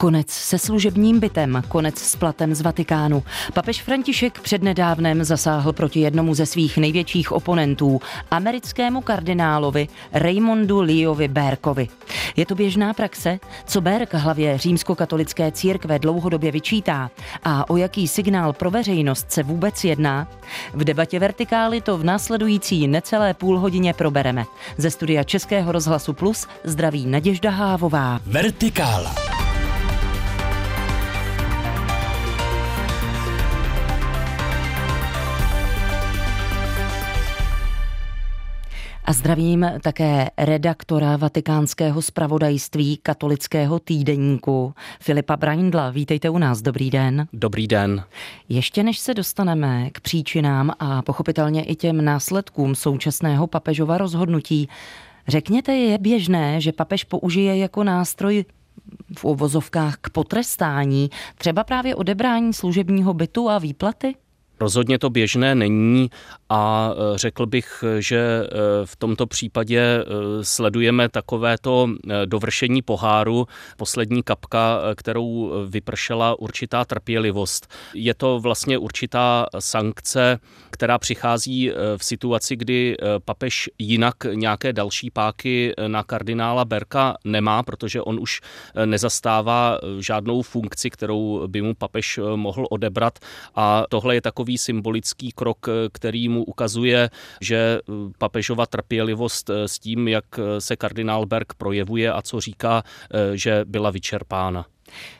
Konec se služebním bytem, konec s platem z Vatikánu. Papež František přednedávnem zasáhl proti jednomu ze svých největších oponentů, americkému kardinálovi Raymondu Leovi Berkovi. Je to běžná praxe, co Berk hlavě římskokatolické církve dlouhodobě vyčítá a o jaký signál pro veřejnost se vůbec jedná? V debatě Vertikály to v následující necelé půl hodině probereme. Ze studia Českého rozhlasu Plus zdraví Naděžda Hávová. Vertikála. A zdravím také redaktora vatikánského spravodajství katolického týdeníku Filipa Braindla. Vítejte u nás, dobrý den. Dobrý den. Ještě než se dostaneme k příčinám a pochopitelně i těm následkům současného papežova rozhodnutí, řekněte, je běžné, že papež použije jako nástroj v uvozovkách k potrestání třeba právě odebrání služebního bytu a výplaty? Rozhodně to běžné není a e, řekl bych, že e, v tomto případě e, sledujeme takovéto dovršení poháru, poslední kapka, kterou vypršela určitá trpělivost. Je to vlastně určitá sankce, která přichází v situaci, kdy papež jinak nějaké další páky na kardinála Berka nemá, protože on už nezastává žádnou funkci, kterou by mu papež mohl odebrat a tohle je takový symbolický krok, který mu ukazuje, že eh, papežova trpělivost eh, s tím, jak eh, se kardinál Berg projevuje a co říká, že byla vyčerpána.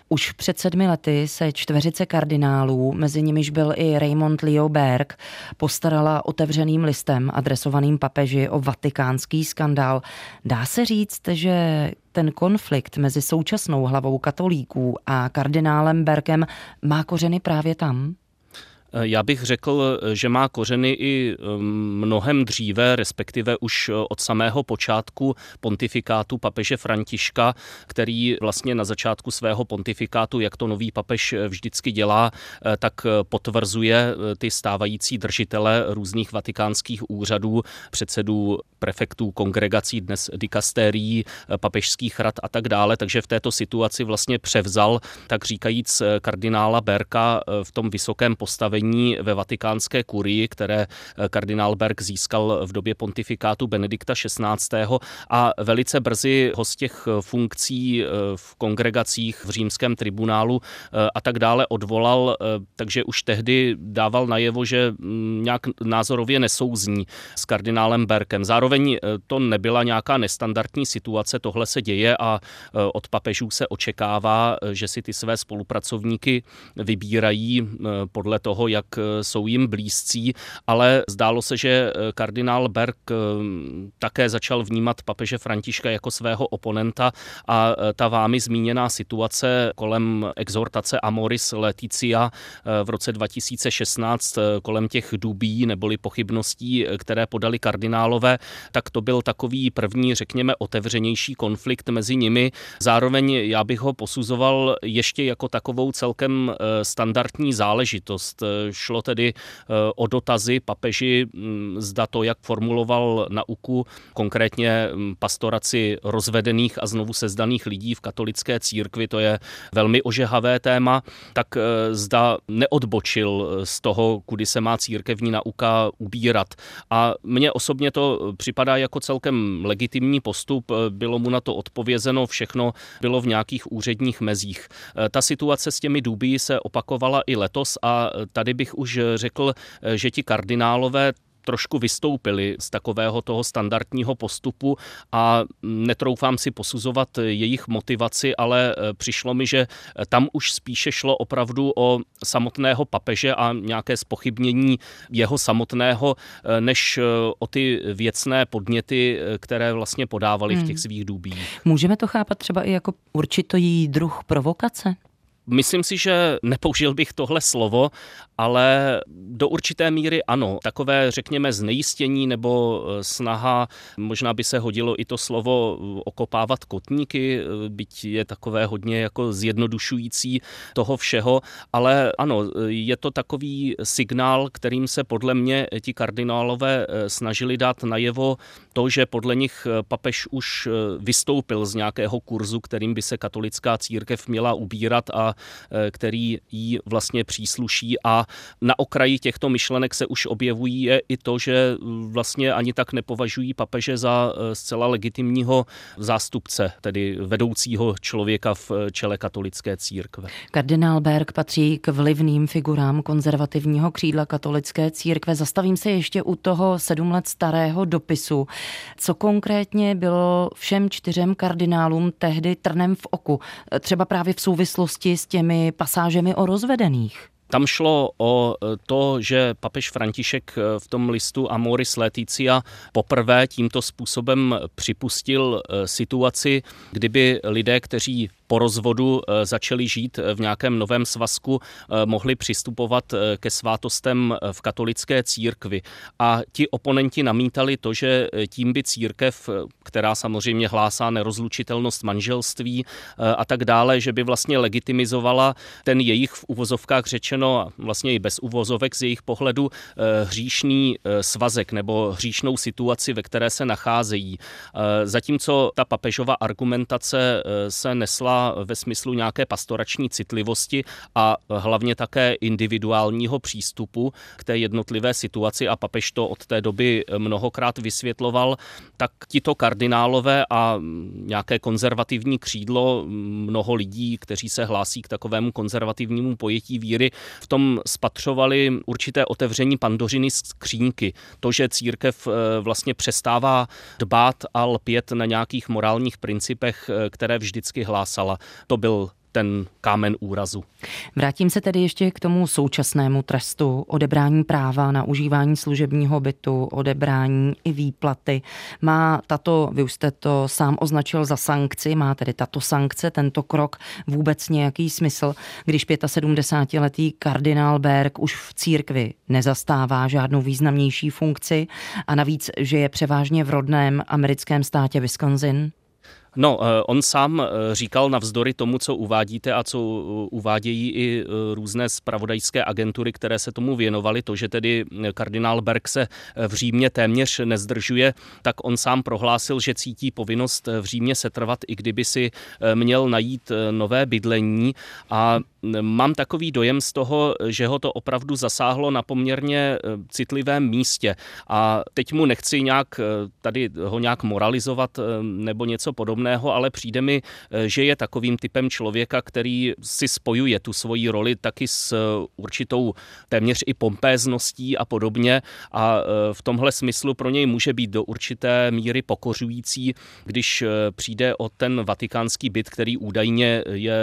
Už před sedmi lety se čtveřice kardinálů, mezi nimiž byl i Raymond Leo Berg, postarala otevřeným listem adresovaným papeži o vatikánský skandál. Dá se říct, že ten konflikt mezi současnou hlavou katolíků a kardinálem Berkem má kořeny právě tam? Já bych řekl, že má kořeny i mnohem dříve, respektive už od samého počátku pontifikátu papeže Františka, který vlastně na začátku svého pontifikátu, jak to nový papež vždycky dělá, eh, tak potvrzuje eh, ty stávající držitele různých vatikánských úřadů, předsedů prefektů kongregací, dnes dikastérií, eh, papežských rad a tak dále. Takže v této situaci vlastně převzal, tak říkajíc, kardinála Berka v tom vysokém postavení postavení ve vatikánské kurii, které eh, kardinál Berg získal v době pontifikátu Benedikta XVI. a velice brzy ho z těch eh, funkcí eh, v kongregacích v římském tribunálu a tak dále odvolal, takže už tehdy dával najevo, že mm, nějak názorově nesouzní s kardinálem Berkem. Zároveň to nebyla nějaká nestandardní situace, tohle se děje a od papežů se očekává, že si ty své spolupracovníky vybírají podle toho, jak eh, jsou jim blízcí, ale zdálo se, že eh, kardinál Berg eh, také začal vnímat papeže Františka jako svého oponenta a ta vámi zmíněná situace kolem exhortace Amoris Leticia v roce 2016 kolem těch dubí neboli pochybností, které podali kardinálové, tak to byl takový první, řekněme, otevřenější konflikt mezi nimi. Zároveň já bych ho posuzoval ještě jako takovou celkem standardní záležitost. Šlo tedy eh, o dotazy papeži, mm, zda to, jak formuloval nauku, konkrétně mm, pastoraci rozvedených a znovu sezdaných lidí v katolické církvi, to je velmi ožehavé téma, tak eh, zda neodbočil eh, z toho, kudy se má církevní nauka ubírat. A mně osobně to připadá jako celkem legitimní postup, bylo mu na to odpovězeno, všechno bylo v nějakých úředních mezích. Ta situace s těmi dubí se opakovala i letos a tady bych už řekl, že ti kardinálové trošku vystoupili z takového toho standardního postupu a netroufám si posuzovat jejich motivaci, ale přišlo mi, že tam už spíše šlo opravdu o samotného papeže a nějaké spochybnění jeho samotného, než o ty věcné podněty, které vlastně podávali hmm. v těch svých důbích. Můžeme to chápat třeba i jako určitý druh provokace? Myslím si, že nepoužil bych tohle slovo, ale do určité míry ano. Takové, řekněme, znejistění nebo eh, snaha, možná by se hodilo i to slovo eh, okopávat kotníky, eh, byť je takové hodně jako zjednodušující toho všeho, ale ano, je to takový signál, kterým se podle mě ti kardinálové snažili dát najevo to, že podle nich papež už vystoupil z nějakého kurzu, kterým by se katolická církev měla ubírat a který jí vlastně přísluší a na okraji těchto myšlenek se už objevují je i to, že vlastně ani tak nepovažují papeže za eh, zcela legitimního zástupce, tedy vedoucího člověka v eh, čele katolické církve. Kardinál Berg patří k vlivným figurám konzervativního křídla katolické církve. Zastavím se ještě u toho sedm let starého dopisu. Co konkrétně bylo všem čtyřem kardinálům tehdy trnem v oku? Třeba právě v souvislosti s těmi pasážemi o rozvedených. Tam šlo o e, to, že papež František e, v tom listu Amoris Laetitia poprvé tímto způsobem připustil e, situaci, kdyby lidé, kteří po rozvodu eh, začali žít eh, v nějakém novém svazku, eh, mohli přistupovat ke svátostem v katolické církvi. A ti oponenti namítali to, že tím by církev, která samozřejmě hlásá nerozlučitelnost manželství a tak dále, že by vlastně legitimizovala ten jejich v uvozovkách řečeno, a vlastně i bez uvozovek z jejich pohledu, hříšný svazek nebo hříšnou situaci, ve které se nacházejí. Zatímco ta papežova argumentace se nesla ve smyslu nějaké pastorační citlivosti a hlavně také individuálního přístupu k té jednotlivé situaci. A papež to od té doby mnohokrát vysvětloval, tak tito kardinálové a nějaké konzervativní křídlo, mnoho lidí, kteří se hlásí k takovému konzervativnímu pojetí víry, v tom spatřovali určité otevření pandořiny skřínky. To, že církev eh, vlastně přestává dbát a lpět na nějakých morálních principech, eh, které vždycky hlásala ale to byl ten kámen úrazu. Vrátím se tedy ještě k tomu současnému trestu odebrání práva na užívání služebního bytu, odebrání i výplaty. Má tato, vy už jste to sám označil za sankci, má tedy tato sankce, tento krok vůbec nějaký smysl, když 75-letý kardinál Berg už v církvi nezastává žádnou významnější funkci a navíc, že je převážně v rodném americkém státě Wisconsin? No, eh, on sám eh, říkal navzdory tomu, co uvádíte a co eh, uvádějí i různé spravodajské agentury, které se tomu věnovaly, to, že tedy kardinál Berg se v Římě téměř nezdržuje, tak on sám prohlásil, že cítí povinnost v Římě setrvat, i kdyby si měl najít nové bydlení. A mám takový dojem z toho, že ho to opravdu zasáhlo na poměrně citlivém místě. A teď mu nechci nějak tady ho nějak moralizovat nebo něco podobného, podobného, ale přijde mi, eh, že je takovým typem člověka, který si spojuje tu svoji roli taky s eh, určitou téměř i pompézností a podobně a eh, v tomhle smyslu pro něj může být do určité míry pokořující, když přijde o ten vatikánský byt, který údajně je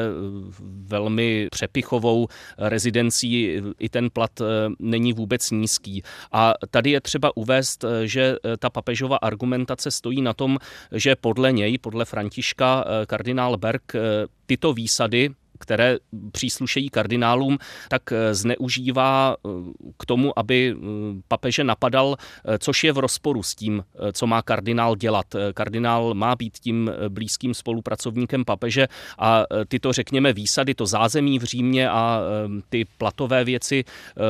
velmi přepichovou rezidencí, i ten plat není vůbec nízký. A tady je třeba uvést, že ta papežova argumentace stojí na tom, že podle něj, podle Františka eh, kardinál Berg eh, tyto výsady které příslušejí kardinálům, tak eh, zneužívá eh, k tomu, aby eh, papeže napadal, což je v rozporu s tím, co má kardinál dělat. Kardinál má být tím blízkým spolupracovníkem papeže a tyto, řekněme, výsady, to zázemí v Římě a ty platové věci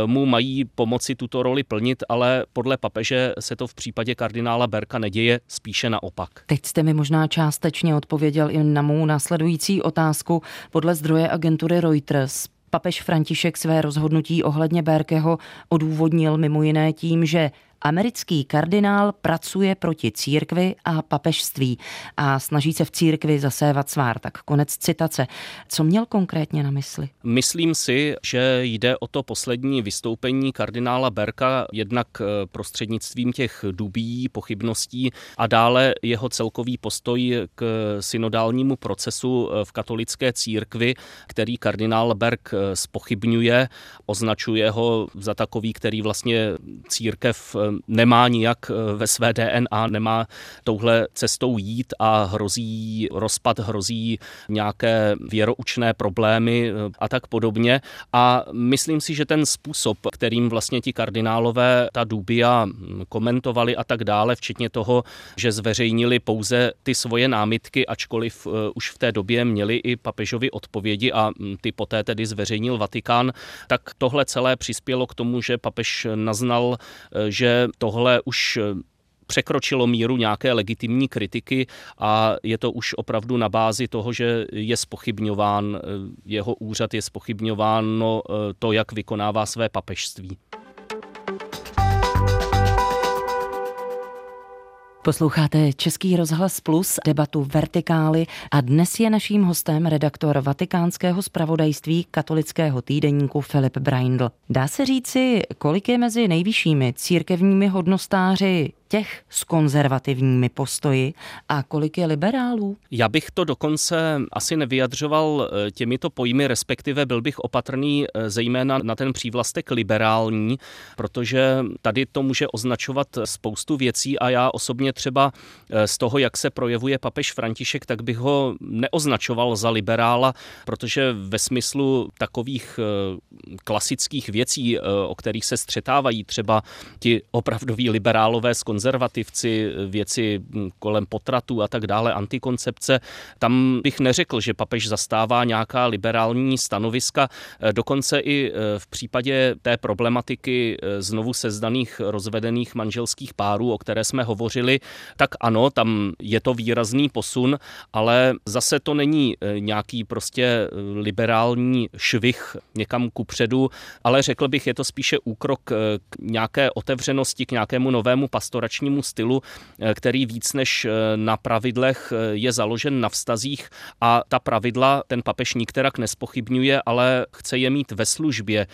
mu mají pomoci tuto roli plnit, ale podle papeže se to v případě kardinála Berka neděje, spíše naopak. Teď jste mi možná částečně odpověděl i na mou následující otázku. Podle zdroje zdroje agentury Reuters. Papež František své rozhodnutí ohledně Berkeho odůvodnil mimo jiné tím, že Americký kardinál pracuje proti církvi a papežství a snaží se v církvi zasévat svár. Tak konec citace. Co měl konkrétně na mysli? Myslím si, že jde o to poslední vystoupení kardinála Berka jednak eh, prostřednictvím těch dubí, pochybností a dále jeho celkový postoj k synodálnímu procesu eh, v katolické církvi, který kardinál Berg eh, spochybňuje, označuje ho za takový, který vlastně církev nemá nijak ve své DNA, nemá touhle cestou jít a hrozí rozpad, hrozí nějaké věroučné problémy a tak podobně. A myslím si, že ten způsob, kterým vlastně ti kardinálové ta dubia komentovali a tak dále, včetně toho, že zveřejnili pouze ty svoje námitky, ačkoliv už v té době měli i papežovi odpovědi a ty poté tedy zveřejnil Vatikán, tak tohle celé přispělo k tomu, že papež naznal, že tohle už překročilo míru nějaké legitimní kritiky a je to už opravdu na bázi toho, že je spochybňován jeho úřad, je spochybňováno to, jak vykonává své papežství. Posloucháte Český rozhlas Plus, debatu Vertikály a dnes je naším hostem redaktor vatikánského zpravodajství katolického týdeníku Filip Braindl. Dá se říci, kolik je mezi nejvyššími církevními hodnostáři těch s konzervativními postoji a kolik je liberálů? Já bych to dokonce asi nevyjadřoval eh, těmito pojmy, respektive byl bych opatrný eh, zejména na ten přívlastek liberální, protože tady to může označovat spoustu věcí a já osobně třeba eh, z toho, jak se projevuje papež František, tak bych ho neoznačoval za liberála, protože ve smyslu takových klasických věcí, o kterých se střetávají třeba ti opravdoví liberálové s konzervativci, věci kolem potratu a tak dále, antikoncepce. Tam bych neřekl, že papež zastává nějaká liberální stanoviska. Dokonce i e, v případě té problematiky e, znovu sezdaných rozvedených manželských párů, o které jsme hovořili, tak ano, tam je to výrazný posun, ale zase to není e, nějaký prostě liberální švih někam kupředu, ale řekl bych, je to spíše úkrok k nějaké otevřenosti, k nějakému novému pastoračnímu komunikačnímu stylu, eh, který víc než eh, na pravidlech eh, je založen na vztazích a ta pravidla ten papež nikterak nespochybňuje, ale chce je mít ve službě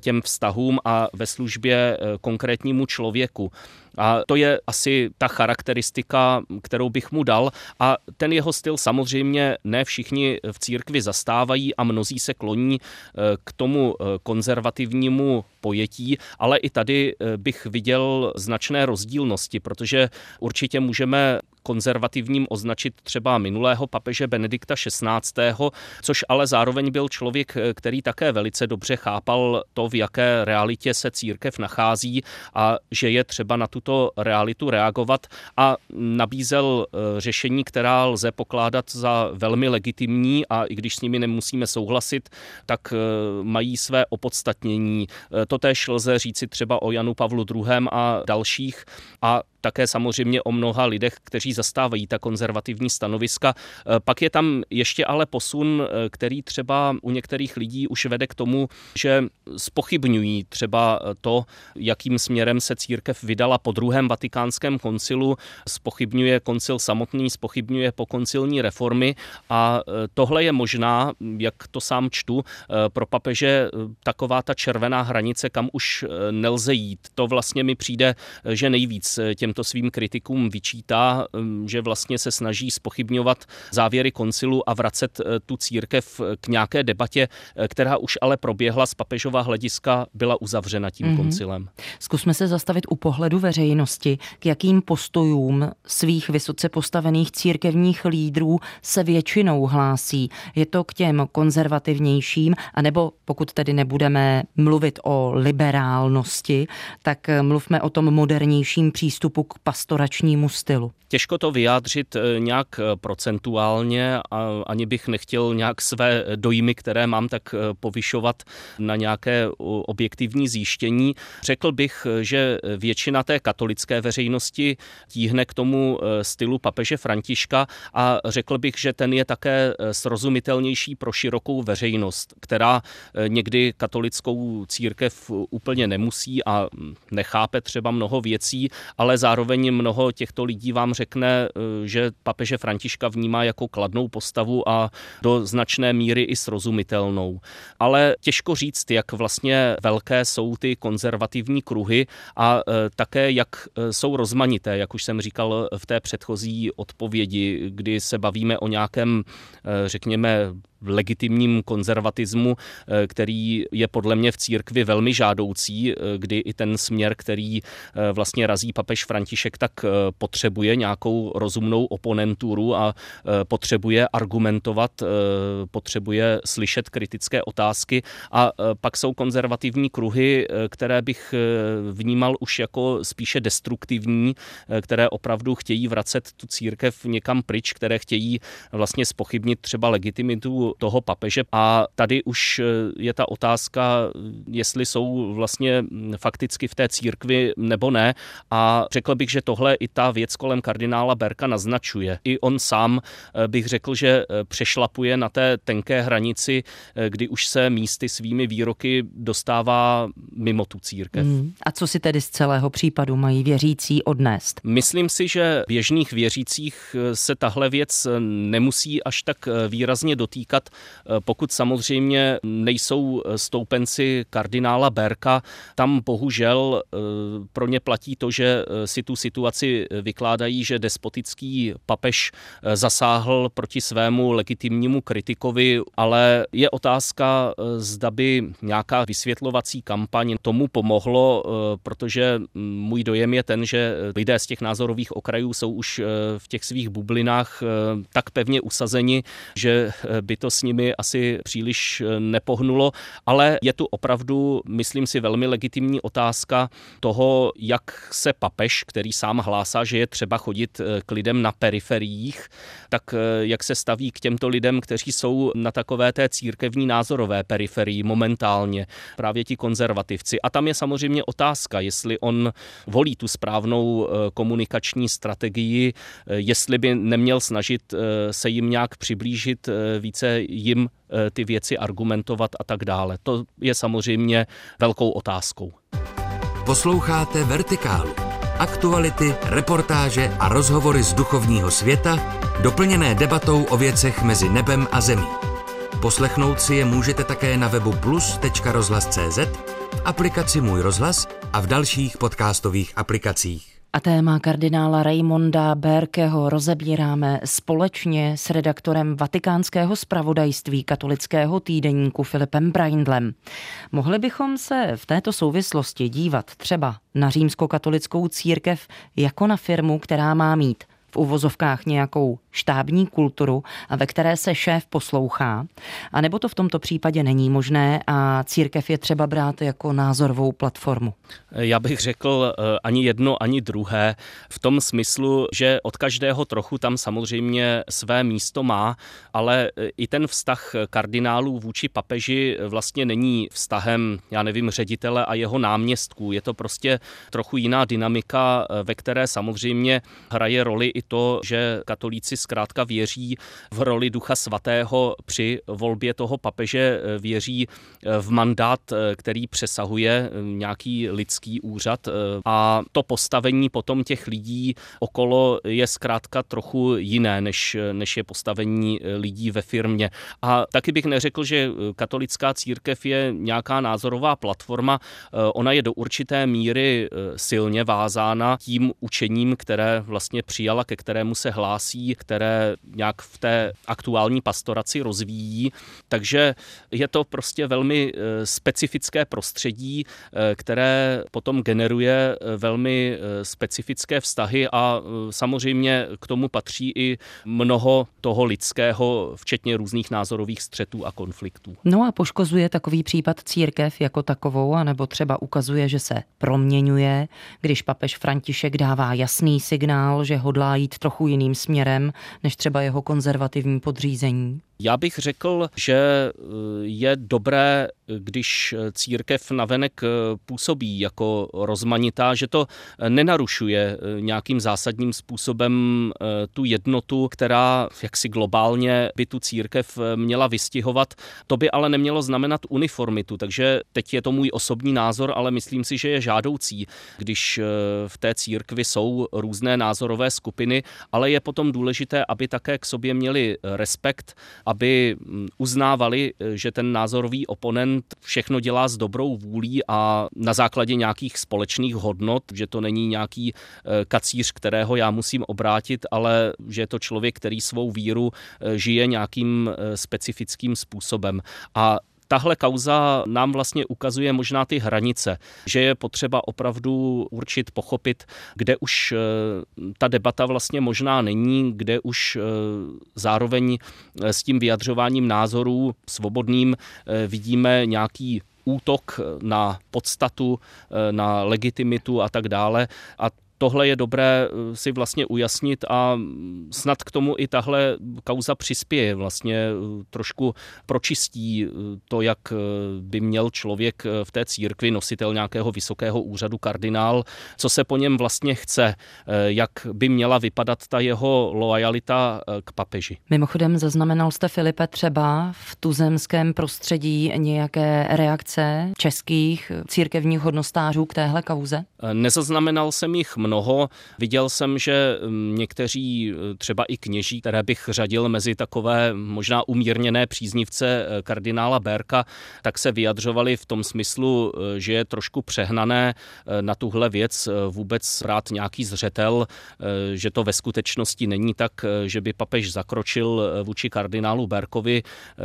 těm vztahům a ve službě konkrétnímu člověku. A to je asi ta charakteristika, kterou bych mu dal. A ten jeho styl samozřejmě ne všichni v církvi zastávají a mnozí se kloní k tomu konzervativnímu pojetí, ale i tady bych viděl značné rozdílnosti, protože určitě můžeme konzervativním označit třeba minulého papeže Benedikta XVI., což ale zároveň byl člověk, který také velice dobře chápal to, v jaké realitě se církev nachází a že je třeba na tuto realitu reagovat a nabízel eh, řešení, která lze pokládat za velmi legitimní a i když s nimi nemusíme souhlasit, tak eh, mají své opodstatnění. Eh, Totež lze říci třeba o Janu Pavlu II. a dalších a také samozřejmě o mnoha lidech, kteří zastávají ta konzervativní stanoviska. E, pak je tam ještě ale posun, e, který třeba u některých lidí už vede k tomu, že spochybňují třeba to, jakým směrem se církev vydala po druhém vatikánském koncilu, spochybňuje koncil samotný, spochybňuje pokoncilní reformy a e, tohle je možná, jak to sám čtu, pro papeže taková ta červená hranice, kam už nelze jít. To vlastně mi přijde, že nejvíc těm těmto svým kritikům vyčítá, um, že vlastně se snaží spochybňovat závěry koncilu a vracet eh, tu církev k nějaké debatě, eh, která už ale proběhla z papežova hlediska, byla uzavřena tím mm-hmm. koncilem. Zkusme se zastavit u pohledu veřejnosti, k jakým postojům svých vysoce postavených církevních lídrů se většinou hlásí. Je to k těm konzervativnějším, anebo pokud tedy nebudeme mluvit o liberálnosti, tak eh, mluvme o tom modernějším přístupu přístupu k pastoračnímu stylu? Těžko to vyjádřit eh, nějak eh, procentuálně a ani bych nechtěl nějak své dojmy, které mám, tak eh, povyšovat na nějaké objektivní zjištění. Řekl bych, že většina té katolické veřejnosti tíhne k tomu stylu papeže Františka a řekl bych, že ten je také srozumitelnější pro širokou veřejnost, která někdy katolickou církev úplně nemusí a hm, nechápe třeba mnoho věcí, ale zároveň mnoho těchto lidí vám řekne, eh, že papeže Františka vnímá jako kladnou postavu a do značné míry i srozumitelnou. Ale těžko říct, jak vlastně velké jsou ty konzervativní kruhy a eh, také jak eh, jsou rozmanité, jak už jsem říkal v té předchozí odpovědi, kdy se bavíme o nějakém, řekněme, legitimním konzervatismu, který je podle mě v církvi velmi žádoucí, kdy i ten směr, který vlastně razí papež František, tak potřebuje nějakou rozumnou oponenturu a potřebuje argumentovat, potřebuje slyšet kritické otázky. A pak jsou konzervativní kruhy, které bych vnímal už jako spíše destruktivní, které opravdu chtějí vracet tu církev někam pryč, které chtějí vlastně spochybnit třeba legitimitu toho papeže. A tady už eh, je ta otázka, jestli jsou vlastně fakticky v té církvi nebo ne. A řekl bych, že tohle i ta věc kolem kardinála Berka naznačuje. I on sám eh, bych řekl, že eh, přešlapuje na té tenké hranici, kdy už se místy svými výroky dostává mimo tu církev. Hmm. A co si tedy z celého případu mají věřící odnést? Myslím si, že běžných věřících se tahle věc nemusí až tak výrazně dotýkat, pokud samozřejmě nejsou stoupenci kardinála Berka. Tam bohužel eh, pro ně platí to, že eh, si tu situaci vykládají, že despotický papež eh, zasáhl proti svému legitimnímu kritikovi, ale je otázka, zda by nějaká vysvětlovací kampaň tomu pomohlo, protože mm, můj dojem je ten, že lidé z těch názorových okrajů jsou už v těch svých bublinách tak pevně usazeni, že by to s nimi asi příliš nepohnulo, ale je tu opravdu, myslím si, velmi legitimní otázka toho, jak se papež, který sám hlásá, že je třeba chodit eh, k lidem na periferiích, tak eh, jak se staví k těmto lidem, kteří jsou na takové té církevní názorové periferii momentálně, právě ti konzervativci. A tam je samozřejmě otázka, jestli on volí tu správnou eh, komunikační strategii, jestli by neměl snažit se jim nějak přiblížit, více jim ty věci argumentovat a tak dále. To je samozřejmě velkou otázkou. Posloucháte Vertikálu. Aktuality, reportáže a rozhovory z duchovního světa, doplněné debatou o věcech mezi nebem a zemí. Poslechnout si je můžete také na webu plus.rozhlas.cz, v aplikaci Můj rozhlas a v dalších podcastových aplikacích. A téma kardinála Raymonda Berkeho rozebíráme společně s redaktorem vatikánského spravodajství katolického týdeníku Filipem Braindlem. Mohli bychom se v této souvislosti dívat třeba na římskokatolickou církev jako na firmu, která má mít v uvozovkách nějakou štábní kulturu ve které se šéf poslouchá, a nebo to v tomto případě není možné a církev je třeba brát jako názorovou platformu? Já bych řekl eh, ani jedno, ani druhé, v tom smyslu, že od každého trochu tam samozřejmě své místo má, ale eh, i ten vztah kardinálů vůči papeži vlastně není vztahem, já nevím, ředitele a jeho náměstků. Je to prostě trochu jiná dynamika, eh, ve které samozřejmě hraje roli i to, že katolíci zkrátka věří v roli Ducha Svatého při volbě toho papeže, věří v mandát, který přesahuje nějaký lidský úřad a to postavení potom těch lidí okolo je zkrátka trochu jiné, než, než je postavení lidí ve firmě. A taky bych neřekl, že katolická církev je nějaká názorová platforma, ona je do určité míry silně vázána tím učením, které vlastně přijala, ke kterému se hlásí, které nějak v té aktuální pastoraci rozvíjí. Takže je to prostě velmi specifické prostředí, které potom generuje eh, velmi eh, specifické vztahy a eh, samozřejmě k tomu patří i mnoho toho lidského, včetně různých názorových střetů a konfliktů. No a poškozuje takový případ církev jako takovou, anebo třeba ukazuje, že se proměňuje, když papež František dává jasný signál, že hodlá jít trochu jiným směrem, než třeba jeho konzervativní podřízení? Já bych řekl, že eh, je dobré, když církev navenek eh, působí jako rozmanitá, že to eh, nenarušuje nějakým zásadním způsobem tu jednotu, která jaksi globálně by tu církev měla vystihovat. To by ale nemělo znamenat uniformitu, takže teď je to můj osobní názor, ale myslím si, že je žádoucí, když v té církvi jsou různé názorové skupiny, ale je potom důležité, aby také k sobě měli respekt aby mm, uznávali, eh, že ten názorový oponent oponent všechno dělá s dobrou vůlí a na základě nějakých společných hodnot, že to není nějaký eh, kacíř, kterého já musím obrátit, ale že je to člověk, který svou víru eh, žije nějakým eh, specifickým způsobem. A tahle kauza nám vlastně ukazuje možná ty hranice, že je potřeba opravdu určit, pochopit, kde už ta debata vlastně možná není, kde už zároveň s tím vyjadřováním názorů svobodným vidíme nějaký útok na podstatu, na legitimitu a tak dále. A tohle je dobré eh, si vlastně ujasnit a snad k tomu i tahle kauza přispěje, vlastně eh, trošku pročistí eh, to, jak by měl člověk v té církvi, nositel nějakého vysokého úřadu kardinál, co se po něm vlastně chce, jak by měla vypadat ta jeho loajalita k papeži. Mimochodem zaznamenal jste Filipe třeba v tuzemském prostředí nějaké reakce českých církevních hodnostářů k téhle kauze? Nezaznamenal jsem jich mnoho mnoho. Viděl jsem, že mm, někteří e, třeba i kněží, které bych řadil mezi takové možná umírněné příznivce e, kardinála Berka, tak se vyjadřovali v tom smyslu, e, že je trošku přehnané na tuhle věc vůbec brát nějaký zřetel, že to ve skutečnosti není tak, že by papež zakročil vůči kardinálu Berkovi,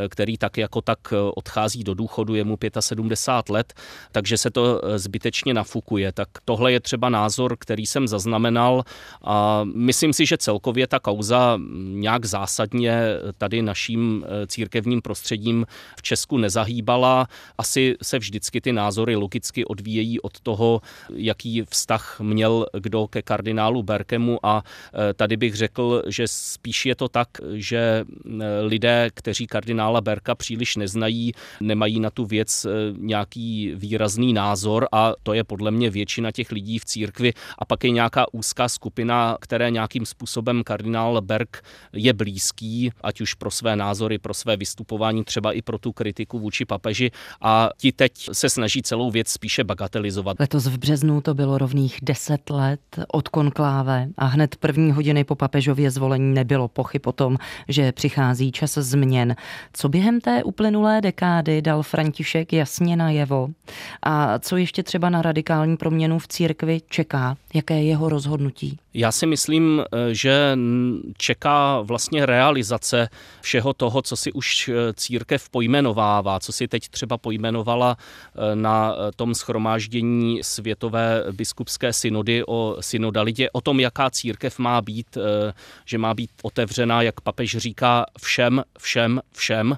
který tak jako tak odchází do důchodu, je mu 75 let, takže se to zbytečně nafukuje. Tak tohle je třeba názor, který jsem zaznamenal a myslím si, že celkově ta kauza nějak zásadně tady naším eh, církevním prostředím v Česku nezahýbala. Asi se vždycky ty názory logicky odvíjejí od toho, jaký vztah měl kdo ke kardinálu Berkemu a eh, tady bych řekl, že spíš je to tak, že eh, lidé, kteří kardinála Berka příliš neznají, nemají na tu věc nějaký výrazný názor a to je podle mě většina těch lidí v církvi a pak je nějaká úzká skupina, které nějakým způsobem kardinál Berg je blízký, ať už pro své názory, pro své vystupování, třeba i pro tu kritiku vůči papeži a ti teď se snaží celou věc spíše bagatelizovat. Letos v březnu to bylo rovných deset let od konkláve a hned první hodiny po papežově zvolení nebylo pochyb o tom, že přichází čas změn. Co během té uplynulé dekády dal František jasně najevo a co ještě třeba na radikální proměnu v církvi čeká? Jaké jeho rozhodnutí? Já si myslím, eh, že čeká vlastně realizace všeho toho, co si už eh, církev pojmenovává, co si teď třeba pojmenovala eh, na tom schromáždění Světové biskupské synody o synodalitě, o tom, jaká církev má být, že má být otevřená, jak papež říká, všem, všem, všem,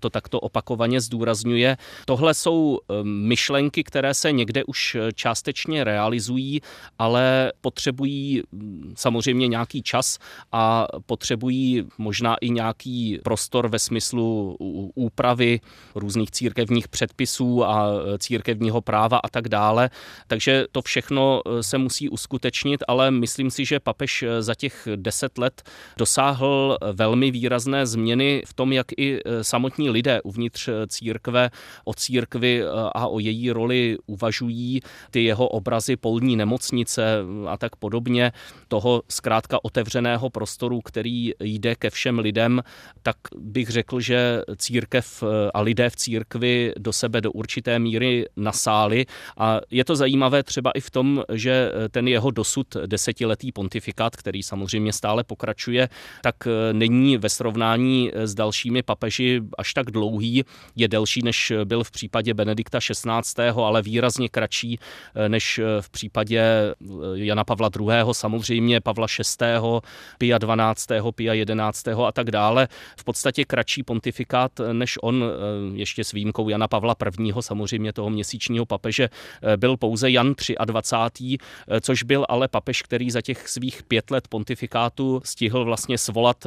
to takto opakovaně zdůrazňuje. Tohle jsou myšlenky, které se někde už částečně realizují, ale potřebují mm, samozřejmě nějaký čas a potřebují možná i nějaký prostor ve smyslu úpravy různých církevních předpisů a e, církevního práva a tak dále. Takže to všechno e, se musí uskutečnit, ale myslím si, že papež e, za těch deset let dosáhl velmi výrazné změny v tom, jak i samotní lidé uvnitř církve o církvi a o její roli uvažují. Ty jeho obrazy polní nemocnice a tak podobně, toho zkrátka otevřeného prostoru, který jde ke všem lidem, tak bych řekl, že církev a lidé v církvi do sebe do určité míry nasáli a je to zajímavé třeba i v tom, že ten jeho dosud desetiletý pontifikát, který samozřejmě stále pokračuje, tak není ve srovnání s dalšími papeži až tak dlouhý, je delší, než byl v případě Benedikta XVI., ale výrazně kratší, než v případě Jana Pavla II., samozřejmě Pavla VI., Pia 12., Pia 11. a tak dále. V podstatě kratší pontifikát než on, ještě s výjimkou Jana Pavla I., samozřejmě toho měsíčního papeže, byl pouze Jan 23., což byl ale papež, který za těch svých pět let pontifikátu stihl vlastně svolat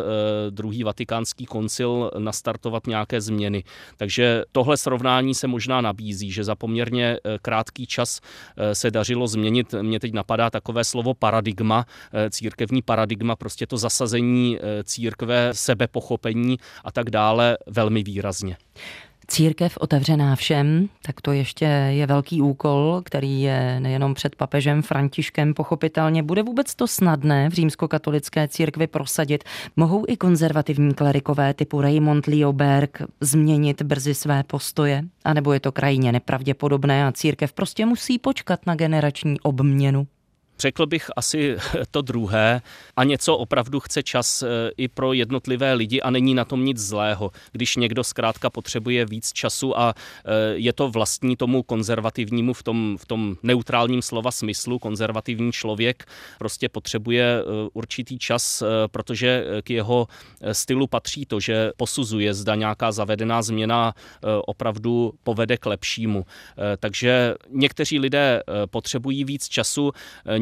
druhý vatikánský koncil, nastartovat nějaké změny. Takže tohle srovnání se možná nabízí, že za poměrně krátký čas se dařilo změnit, mě teď napadá takové slovo paradigma, eh, církevní paradigma, prostě to zasazení eh, církve, sebepochopení a tak dále velmi výrazně. Církev otevřená všem, tak to ještě je velký úkol, který je nejenom před papežem Františkem pochopitelně. Bude vůbec to snadné v římskokatolické církvi prosadit? Mohou i konzervativní klerikové typu Raymond Lioberg změnit brzy své postoje? A nebo je to krajně nepravděpodobné a církev prostě musí počkat na generační obměnu? Řekl bych asi to druhé a něco opravdu chce čas eh, i pro jednotlivé lidi a není na tom nic zlého. Když někdo zkrátka potřebuje víc času a eh, je to vlastní tomu konzervativnímu v tom, v tom neutrálním slova smyslu, konzervativní člověk prostě potřebuje eh, určitý čas, protože k jeho stylu patří to, že posuzuje, zda nějaká zavedená změna opravdu povede k lepšímu. Takže někteří lidé potřebují víc času,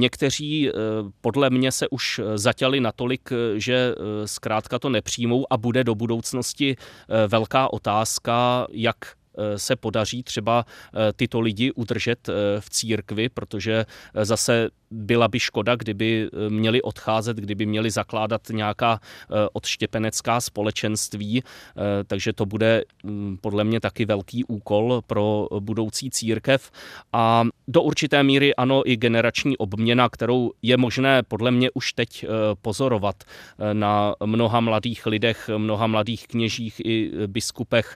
Někteří eh, podle mě se už eh, zatěli natolik, eh, že zkrátka to nepřijmou a bude do budoucnosti velká otázka, jak se podaří třeba tyto lidi udržet v církvi, protože zase byla by škoda, kdyby eh, měli odcházet, kdyby měli zakládat nějaká eh, odštěpenecká společenství, eh, takže to bude mm, podle mě taky velký úkol pro budoucí církev. A do určité míry ano i generační obměna, kterou je možné podle mě už teď pozorovat na mnoha mladých lidech, mnoha mladých kněžích i biskupech.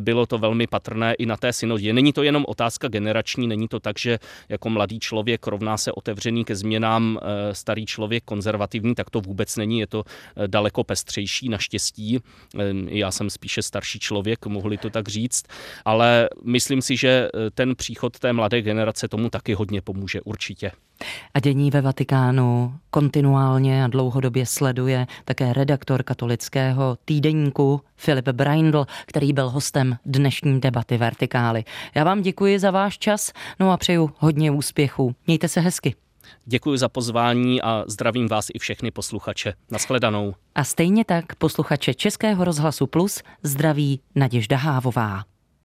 Bylo to velmi patrné i na té synodě. Není to jenom otázka generační, není to tak, že jako mladý člověk rovná se otevřený otevřený ke změnám eh, starý člověk konzervativní, tak to vůbec není, je to eh, daleko pestřejší naštěstí. Eh, já jsem spíše starší člověk, mohli to tak říct, ale myslím si, že ten příchod té mladé generace tomu taky hodně pomůže, určitě. A dění ve Vatikánu kontinuálně a dlouhodobě sleduje také redaktor katolického týdeníku Filip Braindl, který byl hostem dnešní debaty Vertikály. Já vám děkuji za váš čas, no a přeju hodně úspěchů. Mějte se hezky. Děkuji za pozvání a zdravím vás i všechny posluchače. Naschledanou. A stejně tak posluchače Českého rozhlasu Plus zdraví Naděžda Hávová.